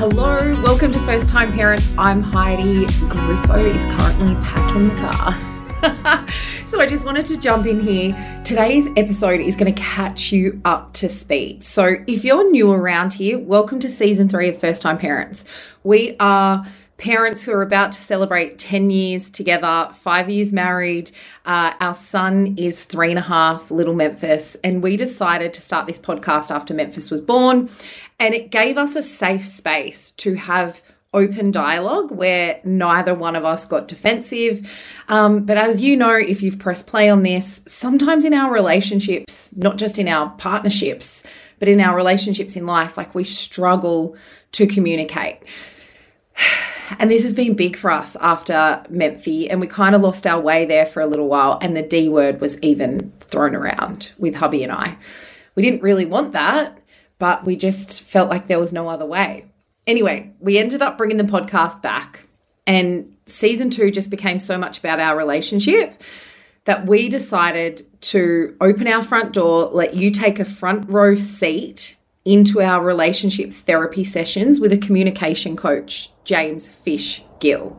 Hello, welcome to First Time Parents. I'm Heidi. Griffo is currently packing the car. so I just wanted to jump in here. Today's episode is going to catch you up to speed. So if you're new around here, welcome to season three of First Time Parents. We are parents who are about to celebrate 10 years together, five years married. Uh, our son is three and a half, little Memphis. And we decided to start this podcast after Memphis was born. And it gave us a safe space to have open dialogue where neither one of us got defensive. Um, but as you know, if you've pressed play on this, sometimes in our relationships, not just in our partnerships, but in our relationships in life, like we struggle to communicate. And this has been big for us after Memphi, and we kind of lost our way there for a little while. And the D word was even thrown around with hubby and I. We didn't really want that, but we just felt like there was no other way. Anyway, we ended up bringing the podcast back, and season two just became so much about our relationship that we decided to open our front door, let you take a front row seat into our relationship therapy sessions with a communication coach, James Fish Gill.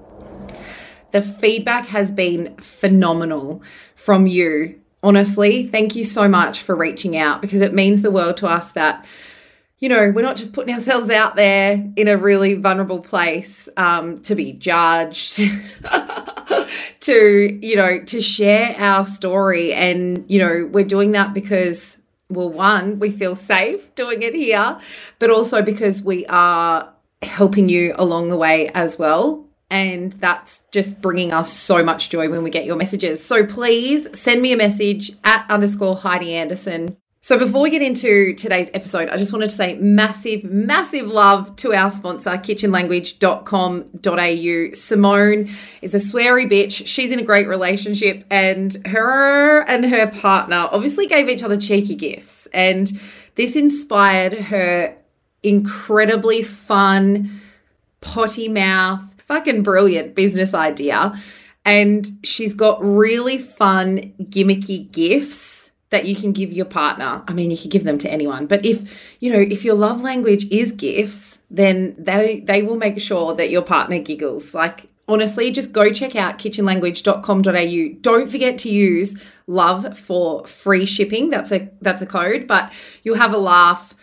The feedback has been phenomenal from you. Honestly, thank you so much for reaching out because it means the world to us that, you know, we're not just putting ourselves out there in a really vulnerable place um, to be judged, to, you know, to share our story. And, you know, we're doing that because well, one, we feel safe doing it here, but also because we are helping you along the way as well. And that's just bringing us so much joy when we get your messages. So please send me a message at underscore Heidi Anderson so, before we get into today's episode, I just wanted to say massive, massive love to our sponsor, kitchenlanguage.com.au. Simone is a sweary bitch. She's in a great relationship, and her and her partner obviously gave each other cheeky gifts. And this inspired her incredibly fun, potty mouth, fucking brilliant business idea. And she's got really fun, gimmicky gifts that you can give your partner. I mean, you can give them to anyone, but if, you know, if your love language is gifts, then they they will make sure that your partner giggles. Like honestly, just go check out kitchenlanguage.com.au. Don't forget to use love for free shipping. That's a that's a code, but you'll have a laugh.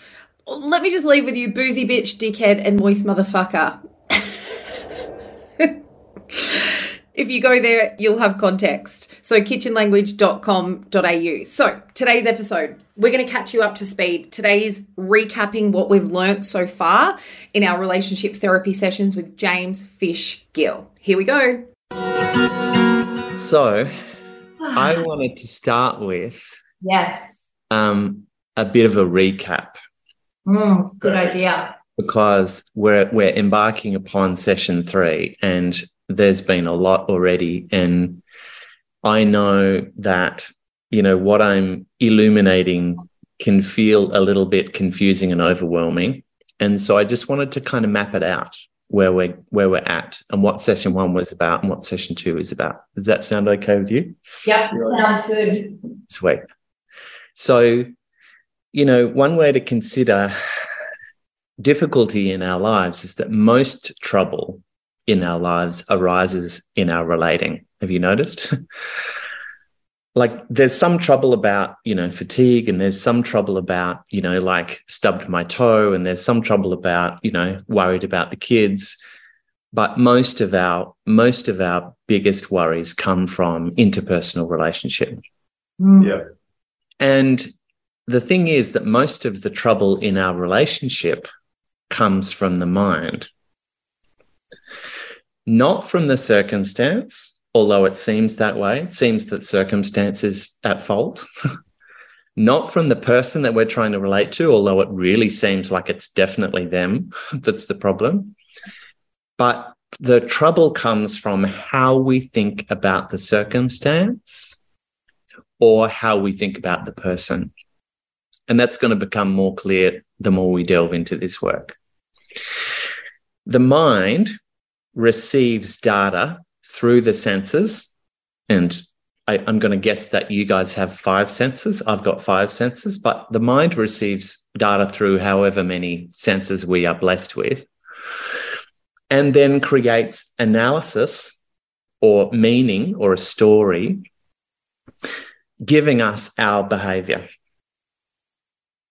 Let me just leave with you boozy bitch, dickhead and moist motherfucker. if you go there, you'll have context. So, kitchenlanguage.com.au. So, today's episode, we're going to catch you up to speed. Today's recapping what we've learnt so far in our relationship therapy sessions with James Fish Gill. Here we go. So, I wanted to start with yes, um, a bit of a recap. Mm, good idea. Because we're we're embarking upon session three, and there's been a lot already. And I know that, you know, what I'm illuminating can feel a little bit confusing and overwhelming. And so I just wanted to kind of map it out where we're where we're at and what session one was about and what session two is about. Does that sound okay with you? Yeah, sounds good. Sweet. So, you know, one way to consider difficulty in our lives is that most trouble in our lives arises in our relating. Have you noticed? like there's some trouble about, you know, fatigue and there's some trouble about, you know, like stubbed my toe and there's some trouble about, you know, worried about the kids. But most of our most of our biggest worries come from interpersonal relationship. Mm. Yeah. And the thing is that most of the trouble in our relationship comes from the mind not from the circumstance, although it seems that way. It seems that circumstance is at fault. not from the person that we're trying to relate to, although it really seems like it's definitely them that's the problem. But the trouble comes from how we think about the circumstance or how we think about the person. And that's going to become more clear the more we delve into this work. The mind receives data through the senses. And I, am going to guess that you guys have five senses. I've got five senses, but the mind receives data through however many senses we are blessed with. and then creates analysis or meaning or a story, giving us our behavior.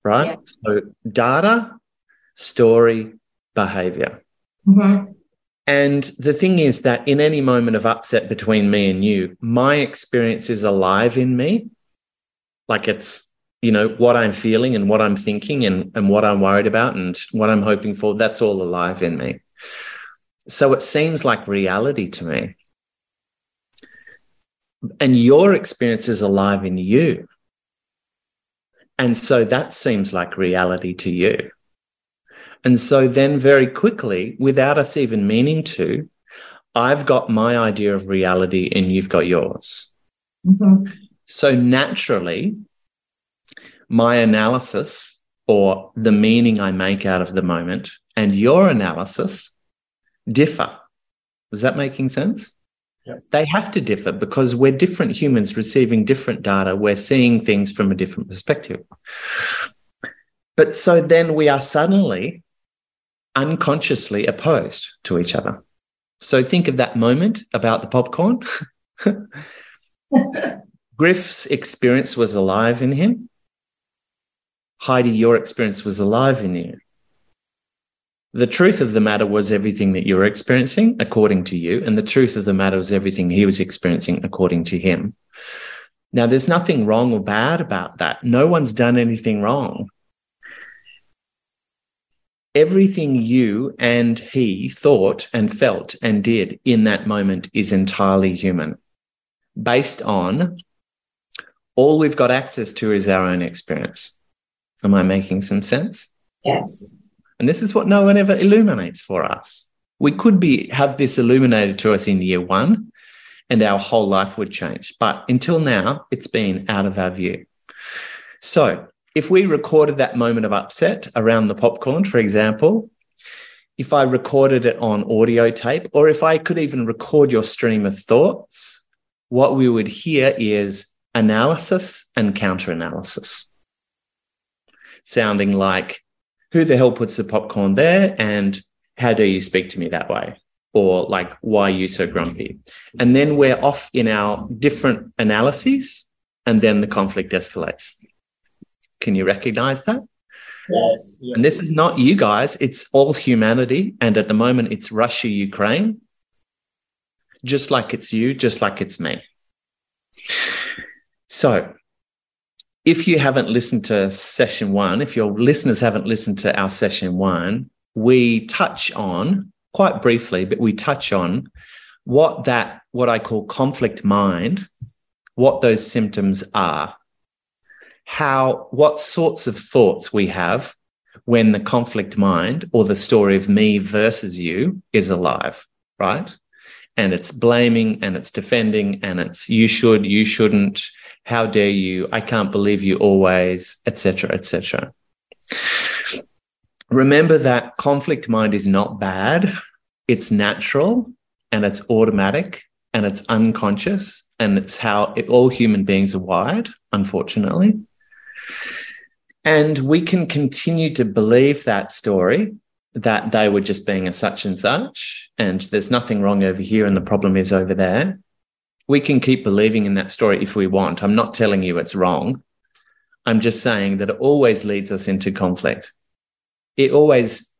Right? Yeah. So, data, story, behavior. Mm-hmm. And the thing is that in any moment of upset between me and you, my experience is alive in me. Like it's, you know, what I'm feeling and what I'm thinking and, and what I'm worried about and what I'm hoping for, that's all alive in me. So it seems like reality to me. And your experience is alive in you. And so that seems like reality to you. And so then, very quickly, without us even meaning to, I've got my idea of reality and you've got yours. Mm-hmm. So naturally, my analysis or the meaning I make out of the moment and your analysis differ. Was that making sense? Yes. They have to differ because we're different humans receiving different data. We're seeing things from a different perspective. But so then we are suddenly unconsciously opposed to each other. So think of that moment about the popcorn. Griff's experience was alive in him. Heidi, your experience was alive in you. The truth of the matter was everything that you were experiencing according to you, and the truth of the matter was everything he was experiencing according to him. Now, there's nothing wrong or bad about that. No one's done anything wrong everything you and he thought and felt and did in that moment is entirely human, based on all we've got access to is our own experience. Am I making some sense? Yes. And this is what no one ever illuminates for us. We could be have this illuminated to us in year one, and our whole life would change. But until now, it's been out of our view. So if we recorded that moment of upset around the popcorn, for example, if I recorded it on audio tape, or if I could even record your stream of thoughts, what we would hear is analysis and counter analysis, sounding like, who the hell puts the popcorn there? And how do you speak to me that way? Or like, why are you so grumpy? And then we're off in our different analyses, and then the conflict escalates. Can you recognize that? Yes. And this is not you guys, it's all humanity. And at the moment, it's Russia, Ukraine, just like it's you, just like it's me. So, if you haven't listened to session one, if your listeners haven't listened to our session one, we touch on quite briefly, but we touch on what that, what I call conflict mind, what those symptoms are how what sorts of thoughts we have when the conflict mind or the story of me versus you is alive, right? And it's blaming and it's defending and it's you should, you shouldn't, how dare you, I can't believe you always, etc., etc. Remember that conflict mind is not bad. It's natural and it's automatic and it's unconscious and it's how it, all human beings are wired, unfortunately. And we can continue to believe that story that they were just being a such and such, and there's nothing wrong over here, and the problem is over there. We can keep believing in that story if we want. I'm not telling you it's wrong. I'm just saying that it always leads us into conflict. It always,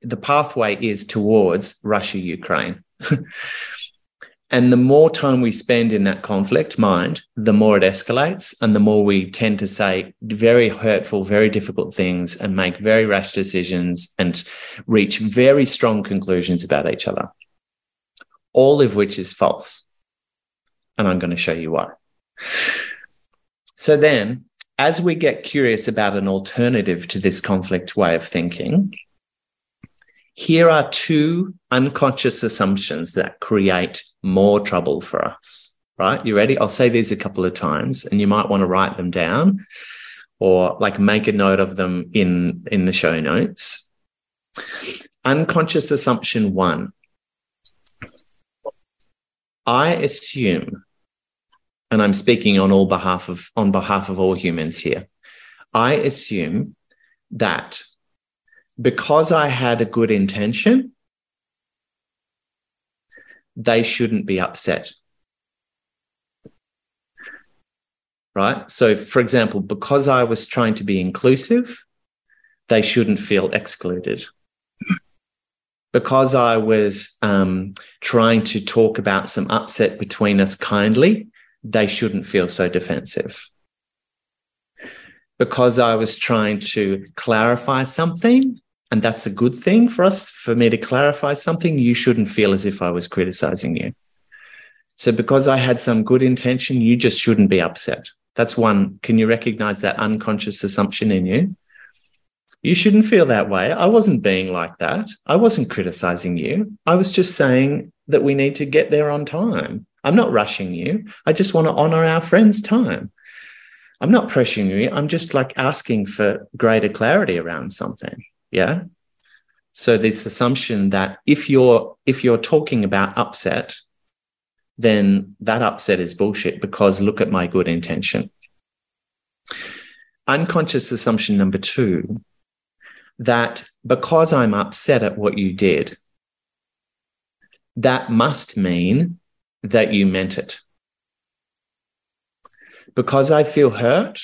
the pathway is towards Russia, Ukraine. And the more time we spend in that conflict mind, the more it escalates and the more we tend to say very hurtful, very difficult things and make very rash decisions and reach very strong conclusions about each other, all of which is false. And I'm going to show you why. So then, as we get curious about an alternative to this conflict way of thinking, here are two unconscious assumptions that create more trouble for us, right? You ready? I'll say these a couple of times and you might want to write them down or like make a note of them in, in the show notes. Unconscious assumption one. I assume, and I'm speaking on all behalf of on behalf of all humans here. I assume that because I had a good intention, they shouldn't be upset. Right. So, for example, because I was trying to be inclusive, they shouldn't feel excluded. Because I was um, trying to talk about some upset between us kindly, they shouldn't feel so defensive. Because I was trying to clarify something, and that's a good thing for us, for me to clarify something, you shouldn't feel as if I was criticizing you. So, because I had some good intention, you just shouldn't be upset. That's one. Can you recognize that unconscious assumption in you? You shouldn't feel that way. I wasn't being like that. I wasn't criticizing you. I was just saying that we need to get there on time. I'm not rushing you. I just want to honor our friend's time. I'm not pressuring you. I'm just like asking for greater clarity around something. Yeah. So this assumption that if you're if you're talking about upset, then that upset is bullshit because look at my good intention. Unconscious assumption number two that because I'm upset at what you did, that must mean that you meant it. Because I feel hurt,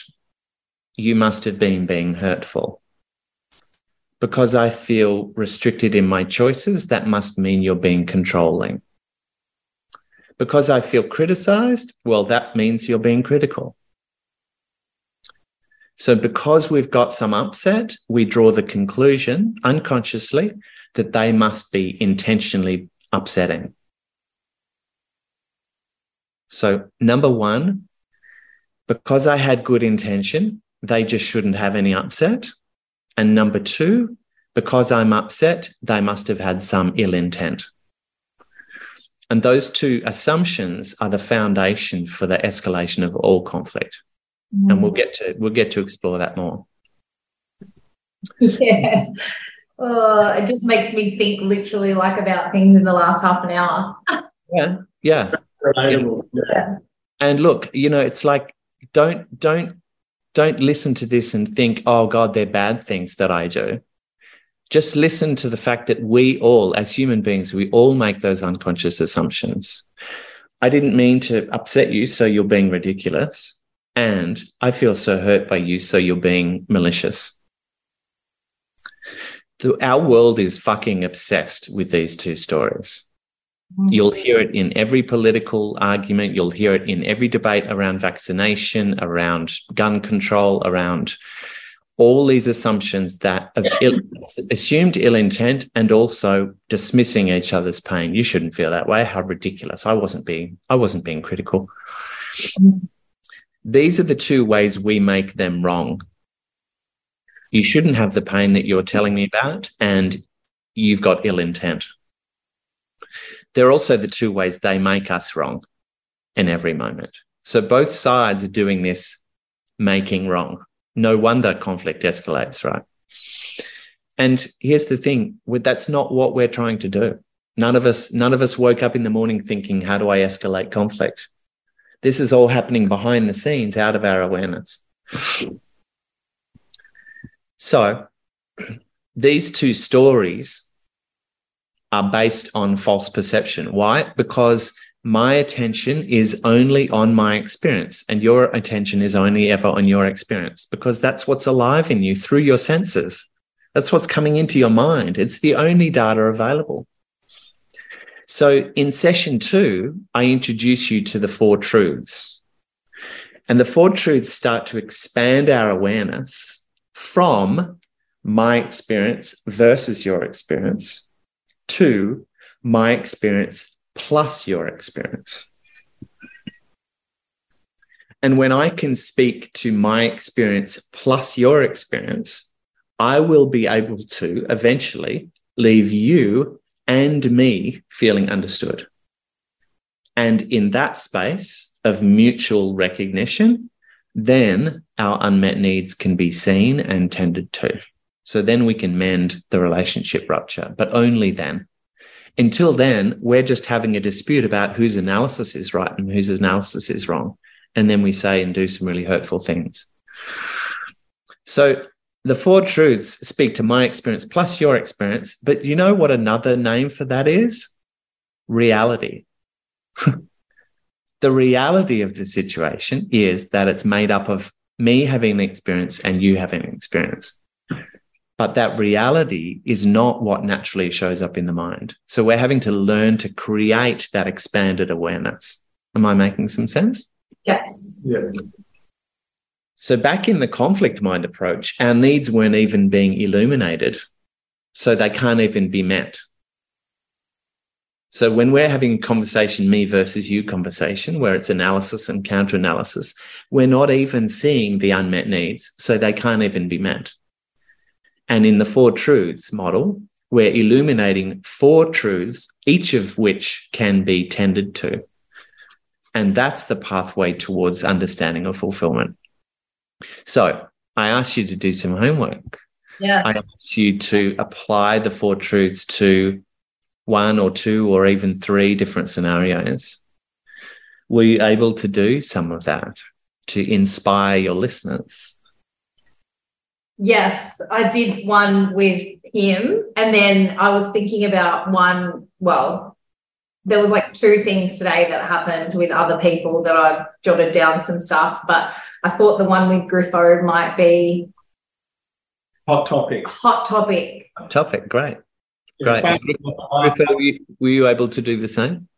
you must have been being hurtful. Because I feel restricted in my choices, that must mean you're being controlling. Because I feel criticized, well, that means you're being critical. So, because we've got some upset, we draw the conclusion unconsciously that they must be intentionally upsetting. So, number one, because I had good intention, they just shouldn't have any upset. And number two, because I'm upset, they must have had some ill intent. And those two assumptions are the foundation for the escalation of all conflict mm. and we'll get to we'll get to explore that more. Yeah. Oh, it just makes me think literally like about things in the last half an hour. yeah, yeah. yeah. And look, you know, it's like don't don't don't listen to this and think, oh God, they're bad things that I do. Just listen to the fact that we all, as human beings, we all make those unconscious assumptions. I didn't mean to upset you, so you're being ridiculous and I feel so hurt by you, so you're being malicious. The, our world is fucking obsessed with these two stories. Mm-hmm. You'll hear it in every political argument. You'll hear it in every debate around vaccination, around gun control, around all these assumptions that of Ill, assumed ill intent and also dismissing each other's pain. You shouldn't feel that way. How ridiculous! I wasn't being I wasn't being critical. Mm-hmm. These are the two ways we make them wrong. You shouldn't have the pain that you're telling me about, and you've got ill intent. They're also the two ways they make us wrong in every moment. So both sides are doing this making wrong. No wonder conflict escalates, right? And here's the thing, that's not what we're trying to do. None of us, none of us woke up in the morning thinking, how do I escalate conflict? This is all happening behind the scenes out of our awareness. So, these two stories are based on false perception. Why? Because my attention is only on my experience, and your attention is only ever on your experience because that's what's alive in you through your senses. That's what's coming into your mind. It's the only data available. So in session two, I introduce you to the four truths. And the four truths start to expand our awareness from my experience versus your experience to my experience plus your experience. And when I can speak to my experience plus your experience, I will be able to eventually leave you and me feeling understood. And in that space of mutual recognition, then our unmet needs can be seen and tended to. So then we can mend the relationship rupture, but only then. Until then, we're just having a dispute about whose analysis is right and whose analysis is wrong. And then we say and do some really hurtful things. So the four truths speak to my experience plus your experience. But you know what another name for that is? reality. the reality of the situation is that it's made up of me having an experience and you having an experience. But that reality is not what naturally shows up in the mind. So we're having to learn to create that expanded awareness. Am I making some sense? Yes. Yeah. So back in the conflict mind approach, our needs weren't even being illuminated. So they can't even be met. So when we're having a conversation, me versus you conversation, where it's analysis and counter analysis, we're not even seeing the unmet needs. So they can't even be met. And in the four truths model, we're illuminating four truths, each of which can be tended to. And that's the pathway towards understanding of fulfillment. So I asked you to do some homework. Yeah. I asked you to apply the four truths to one or two or even three different scenarios. Were you able to do some of that to inspire your listeners? Yes, I did one with him. And then I was thinking about one, well, there was like two things today that happened with other people that I jotted down some stuff, but I thought the one with Griffo might be Hot topic. hot topic. Hot Topic, great. Great. Yeah, Griffo, were you, were you able to do the same?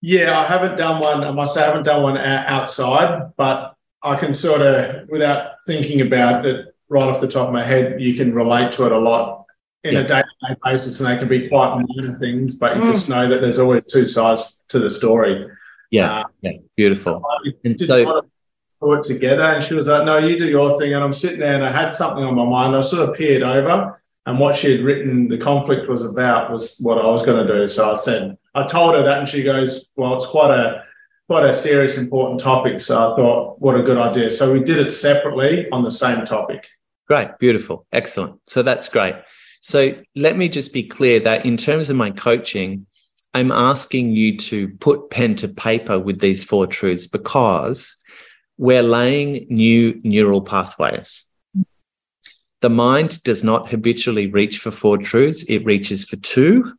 Yeah, I haven't done one. I must say, I haven't done one outside, but I can sort of, without thinking about it right off the top of my head, you can relate to it a lot in Yeah. a day to day basis, and they can be quite minor things, but you Mm. just know that there's always two sides to the story. Yeah, Uh, yeah, beautiful. I And so- put it together, and she was like, "No, you do your thing." And I'm sitting there, and I had something on my mind. I sort of peered over, and what she had written, the conflict was about, was what I was going to do. So I said, I told her that, and she goes, "Well, it's quite a quite a serious, important topic." So I thought, what a good idea. So we did it separately on the same topic. Great, beautiful, excellent. So that's great. So let me just be clear that in terms of my coaching, I'm asking you to put pen to paper with these four truths because we're laying new neural pathways. The mind does not habitually reach for four truths, it reaches for two.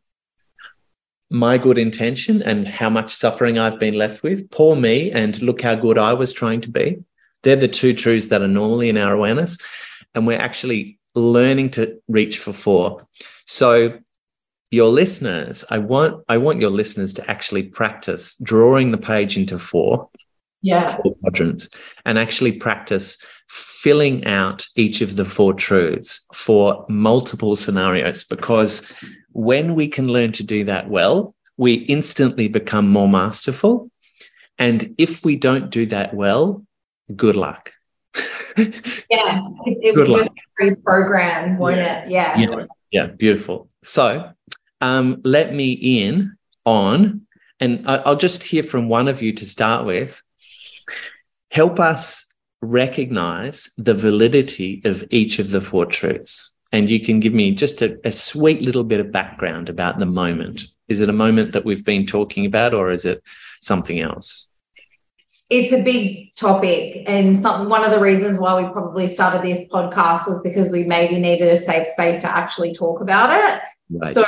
My good intention and how much suffering I've been left with, poor me, and look how good I was trying to be. They're the two truths that are normally in our awareness. And we're actually learning to reach for four. So your listeners, I want I want your listeners to actually practice drawing the page into four, Yeah. four quadrants, and actually practice filling out each of the four truths for multiple scenarios. Because when we can learn to do that well, we instantly become more masterful. And if we don't do that well, good luck. Yeah. It, Good would luck. just reprogram, won't Yeah. it? Yeah. Yeah. Yeah, beautiful. So um, let me in on, and I, I'll just hear from one of you to start with. Help us recognize the validity of each of the four truths. And you can give me just a, a sweet little bit of background about the moment. Is it a moment that we've been talking about, or is it something else? It's a big topic and some one of the reasons why we probably started this podcast was because we maybe needed a safe space to actually talk about it Right. so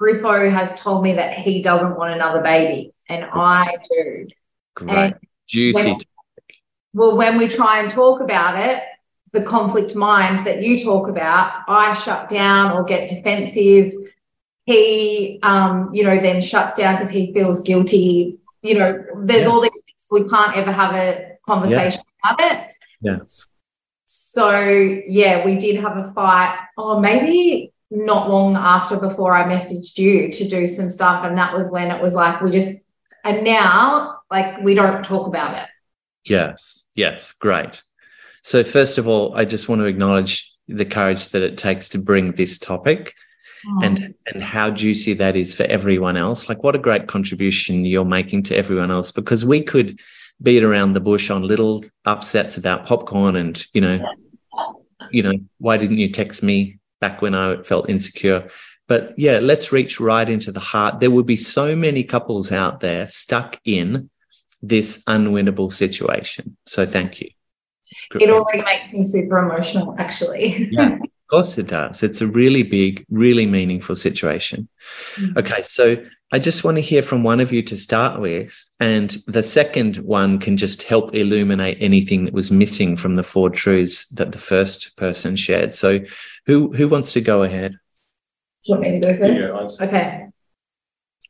griffo has told me that he doesn't want another baby and i do Great. and Juicy. when- well when we try and talk about it the conflict mind that you talk about i shut down or get defensive he um you know then shuts down because he feels guilty you know there's Yeah. all these we can't ever have a conversation about it yes. so yeah we did have a fight oh maybe not long after before i messaged you to do some stuff and that was when it was like we just and now like we don't talk about it Yes, yes, great. So, first of all, I just want to acknowledge the courage that it takes to bring this topic Hmm. and and how juicy that is for everyone else. Like, what a great contribution you're making to everyone else because we could beat around the bush on little upsets about popcorn and you know, you know, why didn't you text me back when I felt insecure? But yeah, let's reach right into the heart. There would be so many couples out there stuck in this unwinnable situation. So thank you. it already makes me super emotional actually Yeah. Of course it does. It's a really big, really meaningful situation. Mhm. Okay, so I just want to hear from one of you to start with. And the second one can just help illuminate anything that was missing from the four truths that the first person shared. So who who wants to go ahead? Do you want me to go first? Yeah, Okay.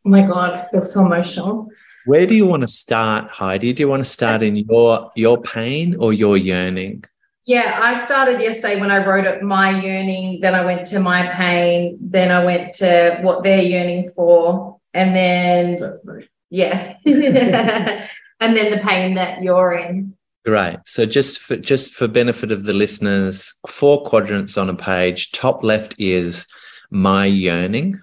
Oh my God, I feel so emotional. Where do you want to start, Heidi? Do you want to start in your your pain or your yearning? Yeah, I started yesterday when I wrote up my yearning, then I went to my pain, then I went to what they're yearning for, and then, That's yeah. and then the pain that you're in. Great. So just for just for benefit of the listeners, four quadrants on a page. Top left is my yearning.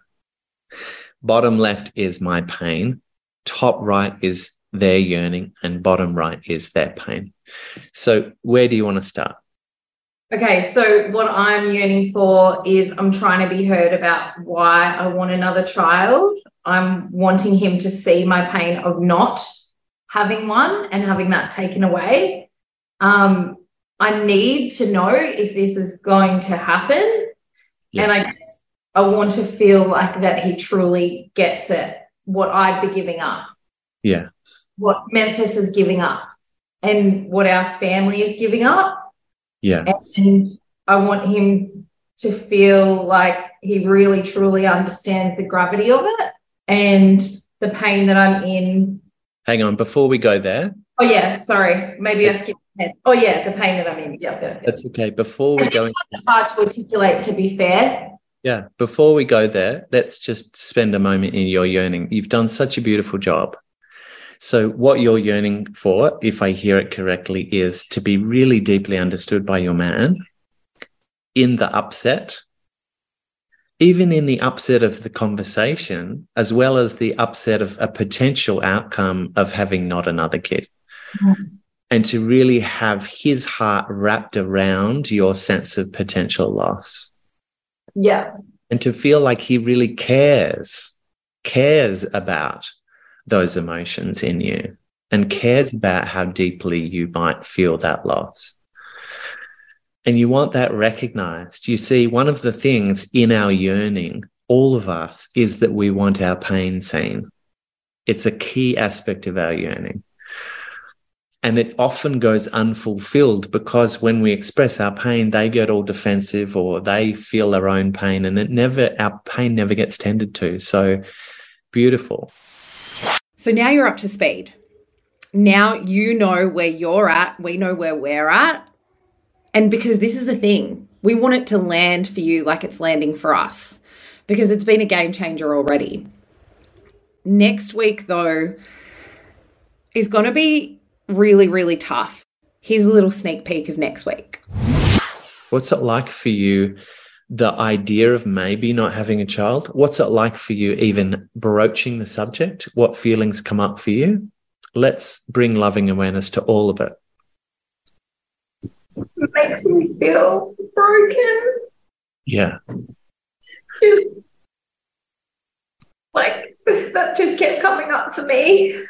Bottom left is my pain. Top right is their yearning, and bottom right is their pain. So where do you want to start? Okay, so what I'm yearning for is I'm trying to be heard about why I want another child. I'm wanting him to see my pain of not having one and having that taken away. Um, I need to know if this is going to happen. Yeah. And I guess I want to feel like that he truly gets it, what I'd be giving up, Yeah. what Memphis is giving up, and what our family is giving up Yeah. and I want him to feel like he really truly understands the gravity of it and the pain that I'm in. Hang on. Before we go there, Oh yeah, sorry, maybe I skipped ahead. Oh yeah, the pain that I'm in. Yeah, that's okay. Before we go, It's hard to articulate. To be fair, yeah. Before we go there, let's just spend a moment in your yearning. You've done such a beautiful job. So, what you're yearning for, if I hear it correctly, is to be really deeply understood by your man in the upset, even in the upset of the conversation, as well as the upset of a potential outcome of having not another kid. Mhm. And to really have his heart wrapped around your sense of potential loss yeah, and to feel like he really cares, cares about those emotions in you and cares about how deeply you might feel that loss. And you want that recognized. You see, one of the things in our yearning, all of us, is that we want our pain seen. It's a key aspect of our yearning. And it often goes unfulfilled because when we express our pain, they get all defensive or they feel their own pain and it never, our pain never gets tended to. So beautiful. So now you're up to speed. Now you know where you're at. We know where we're at. And because this is the thing, we want it to land for you like it's landing for us because it's been a game changer already. Next week, though, is going to be really, really tough. Here's a little sneak peek of next week. What's it like for you? The idea of maybe not having a child? What's it like for you even broaching the subject? What feelings come up for you? Let's bring loving awareness to all of it. It makes me feel broken. Yeah. Just like that just kept coming up for me.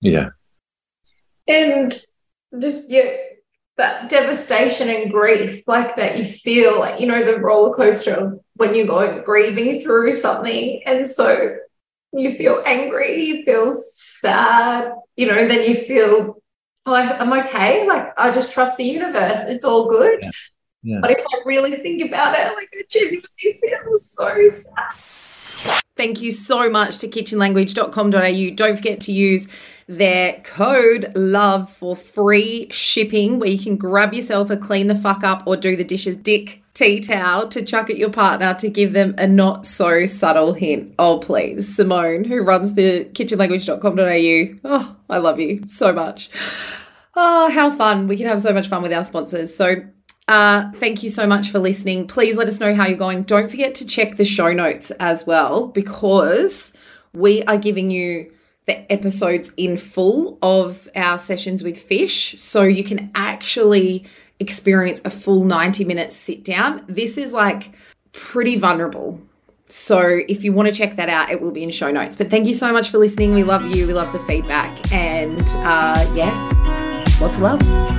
Yeah. and just yeah that devastation and grief like that you feel like you know the roller coaster of when you're going grieving through something and so you feel angry you feel sad you know then you feel oh I- i'm okay like i just trust the universe it's all good Yeah. Yeah. but if i really think about it like i genuinely feel so sad Thank you so much to kitchenlanguage.com.au. Don't forget to use their code LOVE for free shipping where you can grab yourself a clean the fuck up or do the dishes dick tea towel to chuck at your partner to give them a not so subtle hint. Oh, please. Simone, who runs the kitchenlanguage.com.au. Oh, I love you so much. Oh, how fun. We can have so much fun with our sponsors. So uh, thank you so much for listening. Please let us know how you're going. Don't forget to check the show notes as well because we are giving you the episodes in full of our sessions with fish so you can actually experience a full 90 minute sit down. This is like pretty vulnerable. So if you want to check that out, it will be in show notes. But thank you so much for listening. We love you. We love the feedback. And uh, yeah, lots of love.